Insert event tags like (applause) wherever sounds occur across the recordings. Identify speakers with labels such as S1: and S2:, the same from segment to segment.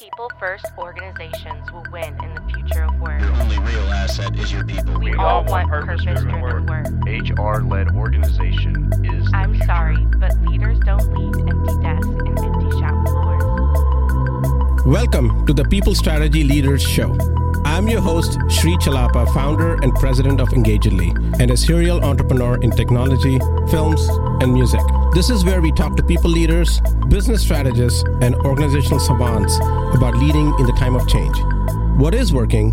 S1: People first organizations will win in the future of work.
S2: Your only real asset is your people.
S1: We,
S3: We
S1: all
S3: all
S1: want
S3: want
S1: purpose driven
S3: purpose-driven
S1: work.
S3: HR led organization is.
S1: I'm
S3: future.
S1: sorry, but leaders don't lead empty desks and empty shop floors.
S4: Welcome to the People Strategy Leaders Show. I'm your host, Sri Chellappa, founder and president of Engagedly, and a serial entrepreneur in technology, films, and music. This is where we talk to people leaders, business strategists, and organizational savants about leading in the time of change. What is working,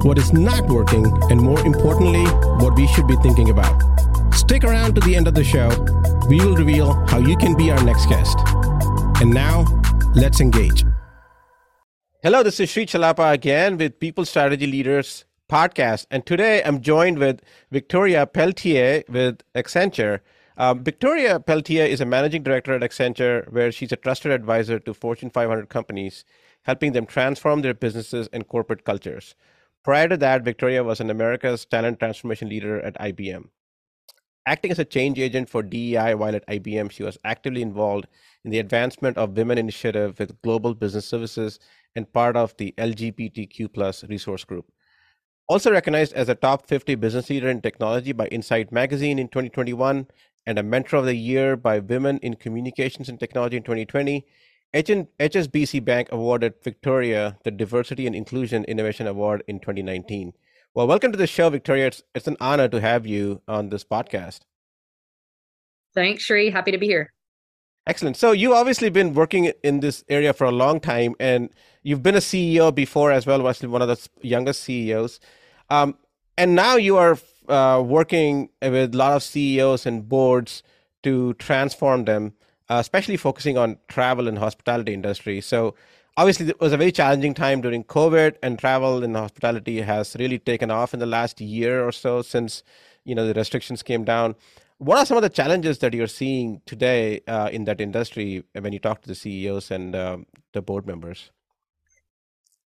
S4: what is not working, and more importantly, what we should be thinking about. Stick around to the end of the show. We will reveal how you can be our next guest. And now, let's engage. Hello, this is Sri Chellappa again with People Strategy Leaders podcast. And today I'm joined with Victoria Pelletier with Accenture. Um, Victoria Pelletier is a managing director at Accenture, where she's a trusted advisor to Fortune 500 companies, helping them transform their businesses and corporate cultures. Prior to that, Victoria was an America's talent transformation leader at IBM. Acting as a change agent for DEI while at IBM, she was actively involved in the advancement of women initiative with global business services and part of the LGBTQ plus resource group. Also recognized as a top 50 business leader in technology by Insight Magazine in 2021 and a mentor of the year by Women in Communications and Technology in 2020, HN HSBC Bank awarded Victoria the Diversity and Inclusion Innovation Award in 2019. Well, welcome to the show, Victoria. It's, it's an honor to have you on this podcast.
S5: Thanks, Sri. Happy to be here.
S4: Excellent. So you've obviously been working in this area for a long time, and you've been a CEO before as well, was one of the youngest CEOs, um, and now you are uh, working with a lot of CEOs and boards to transform them, uh, especially focusing on travel and hospitality industry. So obviously it was a very challenging time during COVID, and travel and hospitality has really taken off in the last year or so since you know the restrictions came down. What are some of the challenges that you're seeing today uh, in that industry when you talk to the CEOs and um, the board members?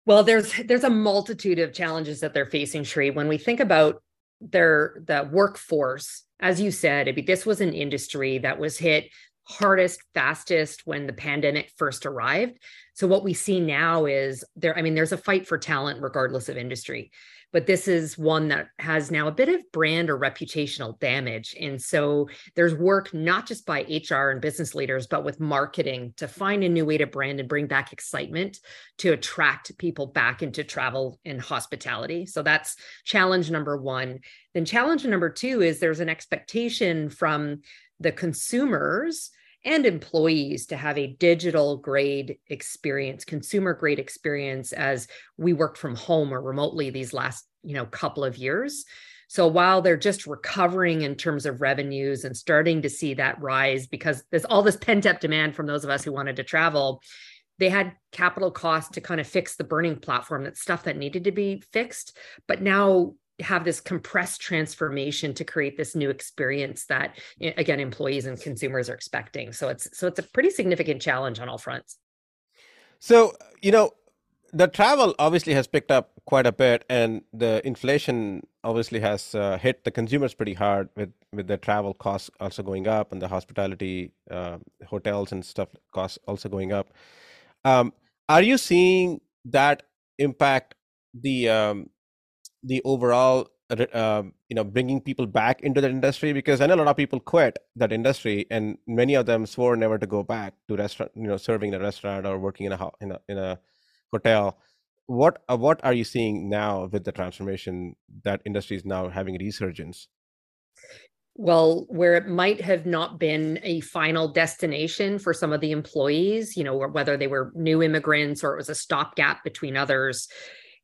S5: Well, there's there's a multitude of challenges that they're facing, Sri. When we think about their the workforce, as you said, I mean, this was an industry that was hit hardest, fastest when the pandemic first arrived. So what we see now is there, I mean, there's a fight for talent regardless of industry. But this is one that has now a bit of brand or reputational damage. And so there's work not just by HR and business leaders, but with marketing to find a new way to brand and bring back excitement to attract people back into travel and hospitality. So that's challenge number one. Then challenge number two is there's an expectation from the consumers and employees to have a digital grade experience consumer grade experience as we worked from home or remotely these last you know couple of years. So while they're just recovering in terms of revenues and starting to see that rise because there's all this pent up demand from those of us who wanted to travel they had capital costs to kind of fix the burning platform that's stuff that needed to be fixed. But now have this compressed transformation to create this new experience that again employees and consumers are expecting. So it's so it's a pretty significant challenge on all fronts.
S4: So you know the travel obviously has picked up quite a bit and the inflation obviously has uh, hit the consumers pretty hard with with the travel costs also going up and the hospitality uh, hotels and stuff costs also going up. Um, are you seeing that impact the um, the overall uh, you know bringing people back into that industry because i know a lot of people quit that industry and many of them swore never to go back to restaurant you know serving in a restaurant or working in a in a, in a hotel. What uh, what are you seeing now with the transformation that industry is now having resurgence?
S5: Well where it might have not been a final destination for some of the employees you know whether they were new immigrants or it was a stopgap between others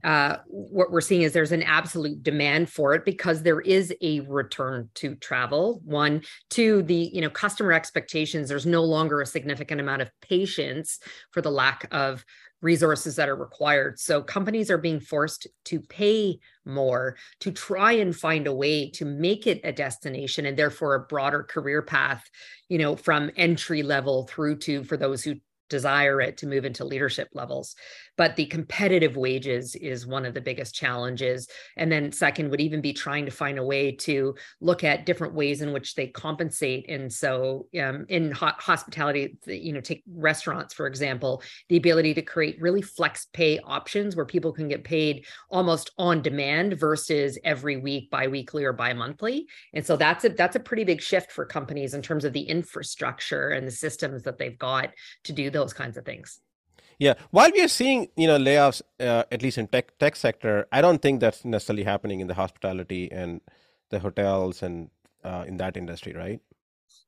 S5: uh, what we're seeing is there's an absolute demand for it because there is a return to travel. One, two, the you know customer expectations. There's no longer a significant amount of patience for the lack of resources that are required. So companies are being forced to pay more to try and find a way to make it a destination and therefore a broader career path, you know, from entry level through to for those who desire it to move into leadership levels. But the competitive wages is one of the biggest challenges. And then second would even be trying to find a way to look at different ways in which they compensate. And so um, in ho- hospitality you know take restaurants for example the ability to create really flex pay options where people can get paid almost on demand versus every week bi-weekly or bi-monthly. And so that's a that's a pretty big shift for companies in terms of the infrastructure and the systems that they've got to do those kinds of things.
S4: Yeah, while we are seeing you know layoffs, uh, at least in tech tech sector, I don't think that's necessarily happening in the hospitality and the hotels and uh, in that industry, right?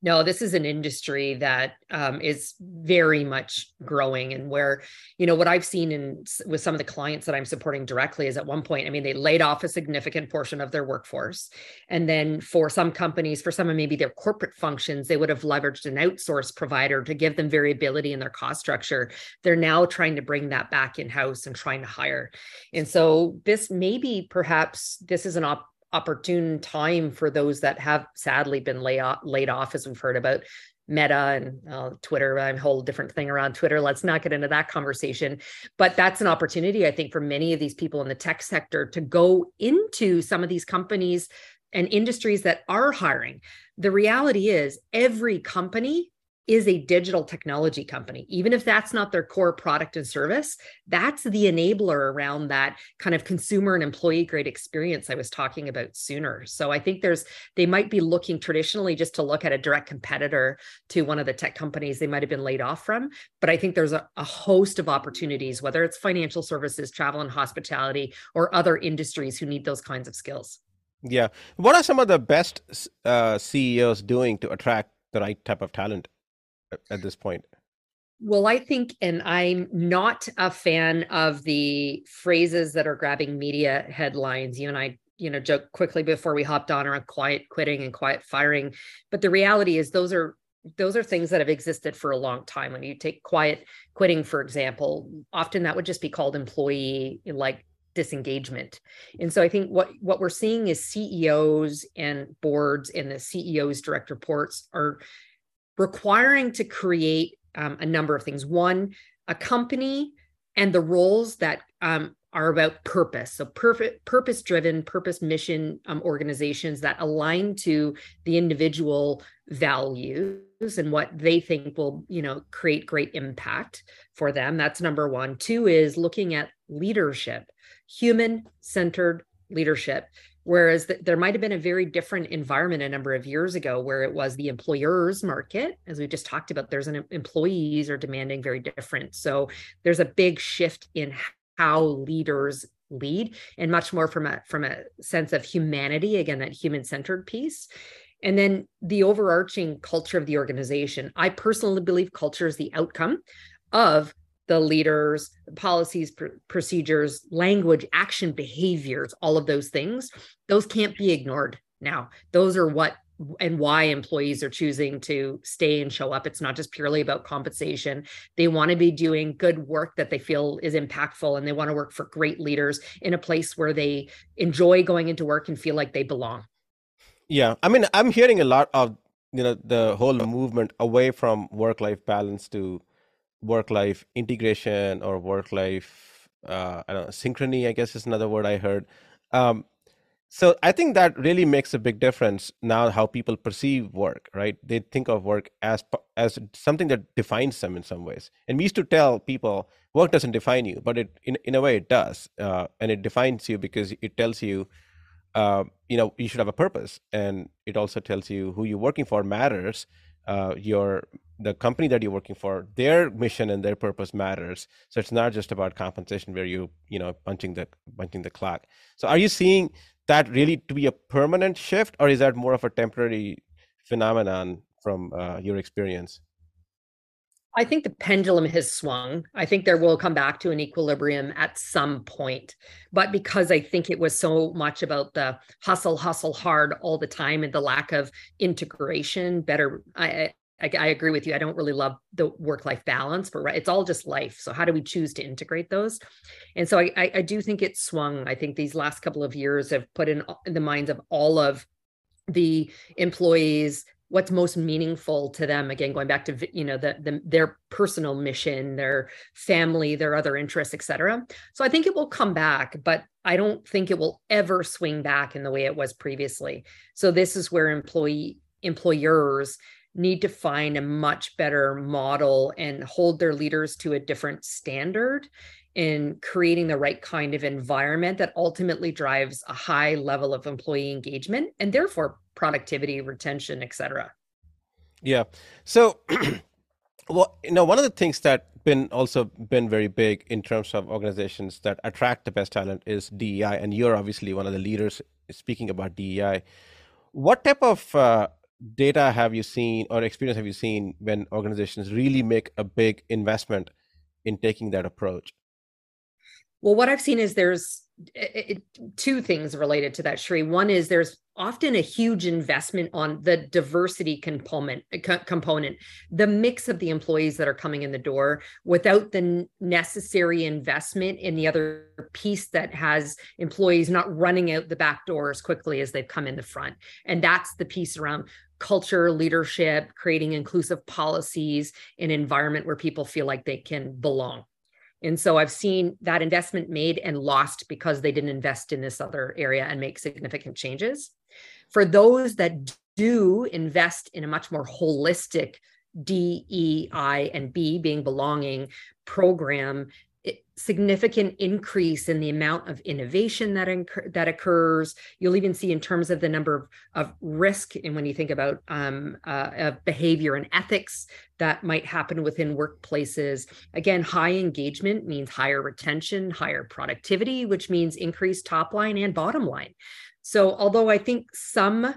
S5: No this is an industry that um, is very much growing and where you know what i've seen in with some of the clients that i'm supporting directly is at one point i mean they laid off a significant portion of their workforce. And then for some companies for some of maybe their corporate functions they would have leveraged an outsourced provider to give them variability in their cost structure. They're now trying to bring that back in house and trying to hire. And so this maybe perhaps this is an op- opportune time for those that have sadly been lay off, laid off, as we've heard about Meta and uh, Twitter. A whole different thing around Twitter. Let's not get into that conversation. But that's an opportunity, I think, for many of these people in the tech sector to go into some of these companies and industries that are hiring. The reality is, every company is a digital technology company, even if that's not their core product and service, that's the enabler around that kind of consumer and employee grade experience I was talking about sooner. So I think there's, they might be looking traditionally just to look at a direct competitor to one of the tech companies they might have been laid off from. But I think there's a, a host of opportunities, whether it's financial services, travel and hospitality, or other industries who need those kinds of skills.
S4: Yeah. What are some of the best uh, CEOs doing to attract the right type of talent? At this point?
S5: Well, I think, and I'm not a fan of the phrases that are grabbing media headlines. You and I, you know, joke quickly before we hopped on around quiet quitting and quiet firing. But the reality is, those are those are things that have existed for a long time. When you take quiet quitting, for example, often that would just be called employee like disengagement. And so I think what what we're seeing is CEOs and boards and the CEOs direct reports are requiring to create um, a number of things. One, a company and the roles that um, are about purpose. So purpose driven, purpose mission um, organizations that align to the individual values and what they think will, you know, create great impact for them. That's number one. Two is looking at leadership, human centered leadership Whereas th- there might have been a very different environment a number of years ago where it was the employer's market, as we just talked about, there's an employees are demanding very different. So there's a big shift in how leaders lead and much more from a from a sense of humanity, again, that human-centered piece. And then the overarching culture of the organization. I personally believe culture is the outcome of the leaders, policies, pr- procedures, language, action, behaviors, all of those things, those can't be ignored now. Those are what and why employees are choosing to stay and show up. It's not just purely about compensation. They want to be doing good work that they feel is impactful and they want to work for great leaders in a place where they enjoy going into work and feel like they belong.
S4: Yeah. I mean, I'm hearing a lot of, you know, the whole movement away from work life balance to work life integration or work life uh, I don't know, synchrony, I guess is another word I heard. Um, so I think that really makes a big difference now how people perceive work, right? They think of work as as something that defines them in some ways. And we used to tell people work doesn't define you, but it in in a way it does, uh, and it defines you because it tells you, uh, you know, you should have a purpose, and it also tells you who you're working for matters. Uh, your the company that you're working for their mission and their purpose matters so it's not just about compensation where you you know punching the punching the clock so are you seeing that really to be a permanent shift or is that more of a temporary phenomenon from uh, your experience
S5: I think the pendulum has swung. I think there will come back to an equilibrium at some point. But because I think it was so much about the hustle, hustle hard all the time and the lack of integration, better, I, I, I agree with you. I don't really love the work life balance, but it's all just life. So how do we choose to integrate those? And so I, I, I do think it's swung. I think these last couple of years have put in, in the minds of all of the employees what's most meaningful to them again going back to you know the, the their personal mission their family their other interests etc so i think it will come back but i don't think it will ever swing back in the way it was previously so this is where employee employers need to find a much better model and hold their leaders to a different standard in creating the right kind of environment that ultimately drives a high level of employee engagement and therefore productivity, retention, et cetera.
S4: Yeah. So, (clears throat) well, you know, one of the things that been also been very big in terms of organizations that attract the best talent is DEI, and you're obviously one of the leaders speaking about DEI. What type of uh, data have you seen or experience have you seen when organizations really make a big investment in taking that approach?
S5: Well, what I've seen is there's it, two things related to that, Sri. One is there's often a huge investment on the diversity component, uh, component, the mix of the employees that are coming in the door without the necessary investment in the other piece that has employees not running out the back door as quickly as they've come in the front. And that's the piece around culture, leadership, creating inclusive policies, an environment where people feel like they can belong. And so I've seen that investment made and lost because they didn't invest in this other area and make significant changes. For those that do invest in a much more holistic D, E, I, and B being belonging program, significant increase in the amount of innovation that incur- that occurs. You'll even see in terms of the number of, of risk, and when you think about um, uh, of behavior and ethics that might happen within workplaces. Again, high engagement means higher retention, higher productivity, which means increased top line and bottom line. So, although I think some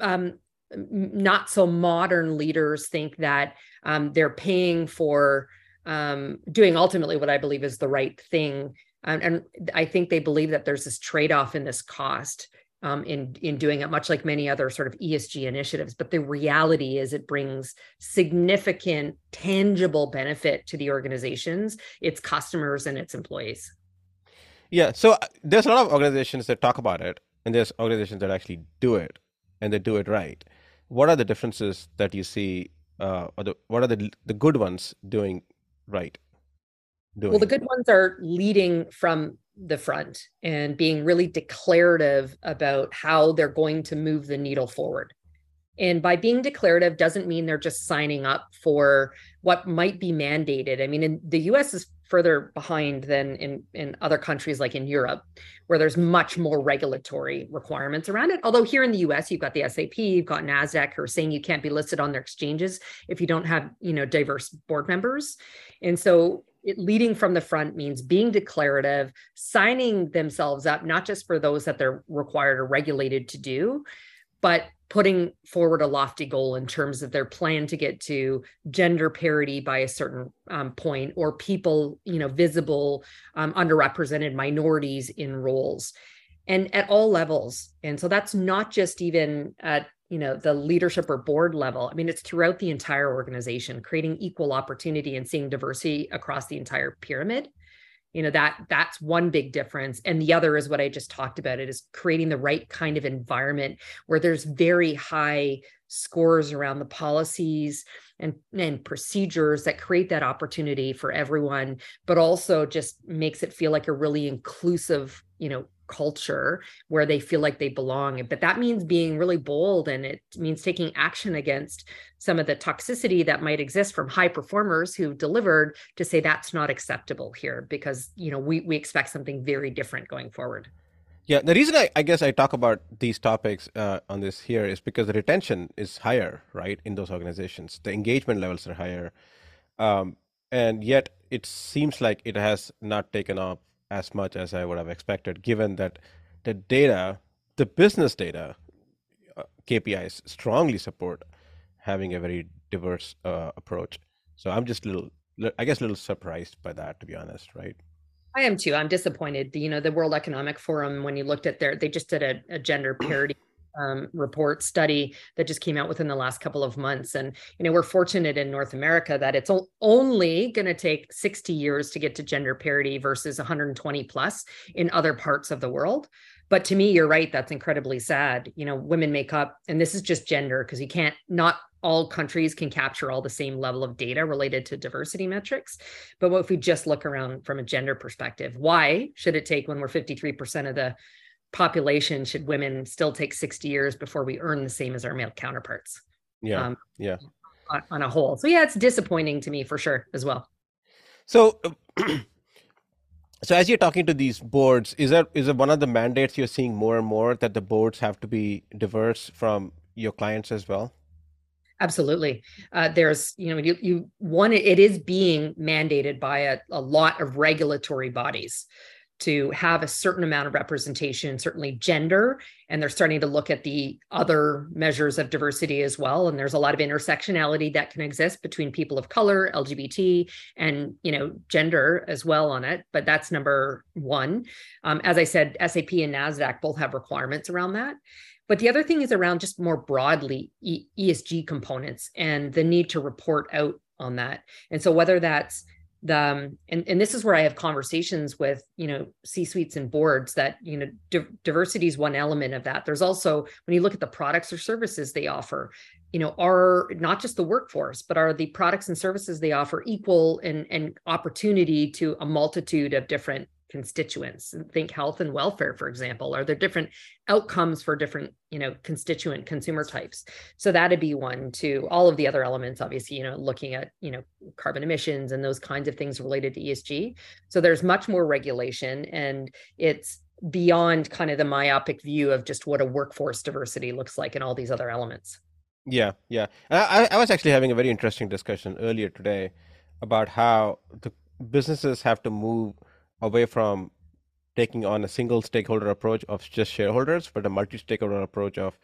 S5: um, not so modern leaders think that um, they're paying for um, doing ultimately what I believe is the right thing. Um, and I think they believe that there's this trade off in this cost um, in in doing it, much like many other sort of ESG initiatives. But the reality is, it brings significant, tangible benefit to the organizations, its customers, and its employees.
S4: Yeah. So uh, there's a lot of organizations that talk about it, and there's organizations that actually do it, and they do it right. What are the differences that you see, uh, or the, what are the the good ones doing right
S5: doing. well the good ones are leading from the front and being really declarative about how they're going to move the needle forward and by being declarative doesn't mean they're just signing up for what might be mandated. I mean, in the US is further behind than in, in other countries like in Europe, where there's much more regulatory requirements around it. Although here in the US, you've got the SAP, you've got NASDAQ who are saying you can't be listed on their exchanges if you don't have, you know, diverse board members. And so it, leading from the front means being declarative, signing themselves up, not just for those that they're required or regulated to do, but putting forward a lofty goal in terms of their plan to get to gender parity by a certain um, point or people you know visible um, underrepresented minorities in roles and at all levels. And so that's not just even at you know the leadership or board level. I mean it's throughout the entire organization creating equal opportunity and seeing diversity across the entire pyramid you know that that's one big difference. And the other is what i just talked about. It is creating the right kind of environment where there's very high scores around the policies and, and procedures that create that opportunity for everyone but also just makes it feel like a really inclusive you know culture where they feel like they belong. But that means being really bold and it means taking action against some of the toxicity that might exist from high performers who delivered to say that's not acceptable here because you know we, we expect something very different going forward.
S4: Yeah, the reason I, I guess I talk about these topics uh, on this here is because the retention is higher, right, in those organizations. The engagement levels are higher. Um, and yet it seems like it has not taken off as much as I would have expected, given that the data, the business data, uh, KPIs strongly support having a very diverse uh, approach. So I'm just a little, I guess, a little surprised by that, to be honest, right?
S5: I am too. I'm disappointed. You know, the World Economic Forum, when you looked at their, they just did a, a gender parity um, report study that just came out within the last couple of months. And, you know, we're fortunate in North America that it's only going to take 60 years to get to gender parity versus 120 plus in other parts of the world. but to me you're right that's incredibly sad you know women make up and this is just gender because you can't not all countries can capture all the same level of data related to diversity metrics but what if we just look around from a gender perspective why should it take when we're 53% of the population should women still take 60 years before we earn the same as our male counterparts
S4: yeah um, yeah.
S5: on, on a whole. So yeah it's disappointing to me for sure as well.
S4: So (clears throat) so as you're talking to these boards is that is it one of the mandates you're seeing more and more that the boards have to be diverse from your clients as well?
S5: Absolutely. Uh, there's you know you, you one it is being mandated by a, a lot of regulatory bodies to have a certain amount of representation, certainly gender, and they're starting to look at the other measures of diversity as well. And there's a lot of intersectionality that can exist between people of color, LGBT, and you know gender as well on it. But that's number one. Um, as I said, SAP and Nasdaq both have requirements around that. But the other thing is around just more broadly ESG components and the need to report out on that. And so whether that's the um, and, and this is where i have conversations with you know c suites and boards that you know di- diversity is one element of that. There's also when you look at the products or services they offer you know are not just the workforce but are the products and services they offer equal and and opportunity to a multitude of different constituents. Think health and welfare for example. Are there different outcomes for different you know constituent consumer types? So that'd be one to all of the other elements obviously you know looking at you know carbon emissions and those kinds of things related to esg so there's much more regulation and it's beyond kind of the myopic view of just what a workforce diversity looks like and all these other elements.
S4: Yeah yeah. I, I was actually having a very interesting discussion earlier today about how the businesses have to move away from taking on a single stakeholder approach of just shareholders, but a multi stakeholder approach of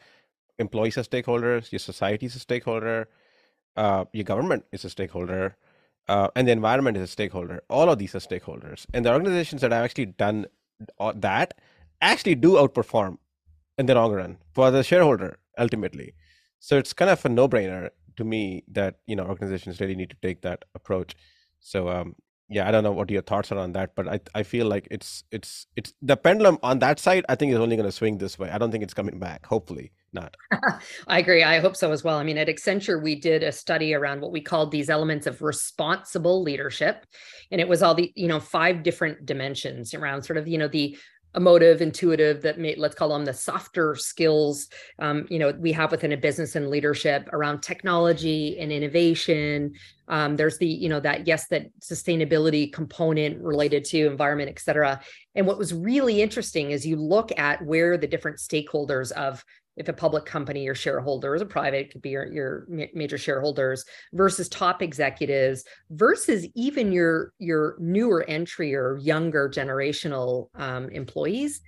S4: employees as stakeholders, your society is a stakeholder, uh, your government is a stakeholder, uh, and the environment is a stakeholder. All of these are stakeholders. And the organizations that have actually done that actually do outperform in the long run for the shareholder ultimately. So it's kind of a no brainer to me that you know organizations really need to take that approach. So um, yeah, I don't know what your thoughts are on that, but I I feel like it's it's it's the pendulum on that side. I think is only going to swing this way. I don't think it's coming back. Hopefully not. (laughs)
S5: I agree. I hope so as well. I mean, at Accenture, we did a study around what we called these elements of responsible leadership, and it was all the you know five different dimensions around sort of you know the emotive intuitive that may let's call them the softer skills um, you know we have within a business and leadership around technology and innovation. Um, there's the you know that yes that sustainability component related to environment et cetera. And what was really interesting is you look at where the different stakeholders of if a public company your shareholder is a private it could be your, your major shareholders versus top executives versus even your your newer entry or younger generational um, employees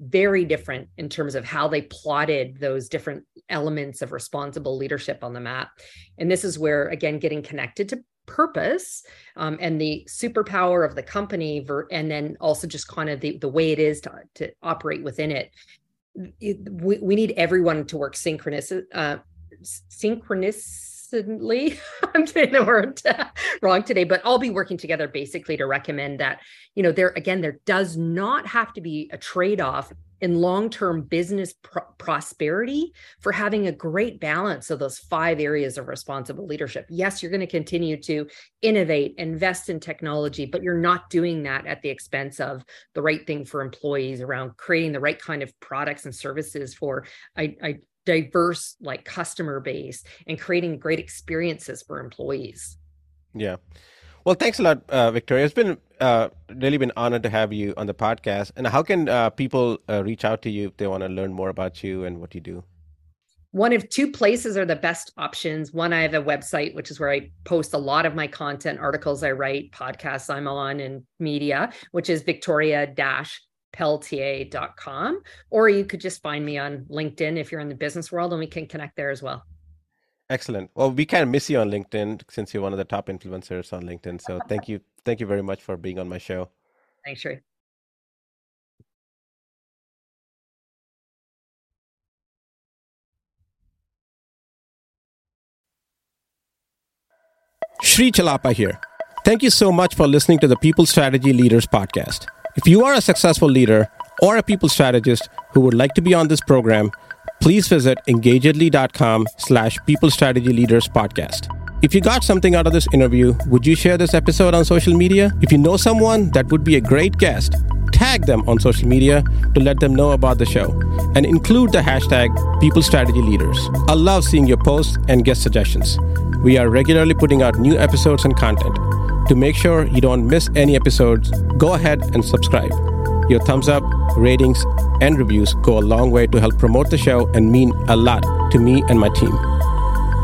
S5: very different in terms of how they plotted those different elements of responsible leadership on the map. And this is where again getting connected to purpose um, and the superpower of the company ver- and then also just kind of the, the way it is to, to operate within it we, we need everyone to work synchronous uh, synchronously (laughs) i'm saying the word (laughs) wrong today but i'll be working together basically to recommend that you know there again there does not have to be a trade-off in long-term business prosperity for having a great balance of those five areas of responsible leadership. Yes you're going to continue to innovate invest in technology but you're not doing that at the expense of the right thing for employees around creating the right kind of products and services for a, a diverse like customer base and creating great experiences for employees
S4: yeah well, thanks a lot, uh, Victoria. It's been uh, really been honored to have you on the podcast. And how can uh, people uh, reach out to you if they want to learn more about you and what you do?
S5: One of two places are the best options. One, I have a website, which is where I post a lot of my content, articles I write, podcasts I'm on, and media, which is victoria pelletier.com. Or you could just find me on LinkedIn if you're in the business world, and we can connect there as well.
S4: Excellent. Well, we kind of miss you on LinkedIn since you're one of the top influencers on LinkedIn. So (laughs) thank you, thank you very much for being on my show.
S5: Thanks, Sri.
S4: Sri Chellappa here. Thank you so much for listening to the People Strategy Leaders podcast. If you are a successful leader or a people strategist who would like to be on this program, please visit engagedly.com slash people strategy leaders podcast. If you got something out of this interview, would you share this episode on social media? If you know someone that would be a great guest, tag them on social media to let them know about the show and include the hashtag People Strategy Leaders. I love seeing your posts and guest suggestions. We are regularly putting out new episodes and content. To make sure you don't miss any episodes, go ahead and subscribe. Your thumbs up, ratings, and reviews go a long way to help promote the show and mean a lot to me and my team.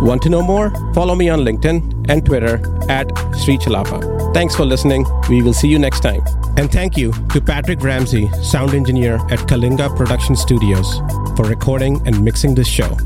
S4: Want to know more? Follow me on LinkedIn and Twitter at Sri Chellappa. Thanks for listening. We will see you next time. And thank you to Patrick Ramsey, sound engineer at Kalinga Production Studios, for recording and mixing this show.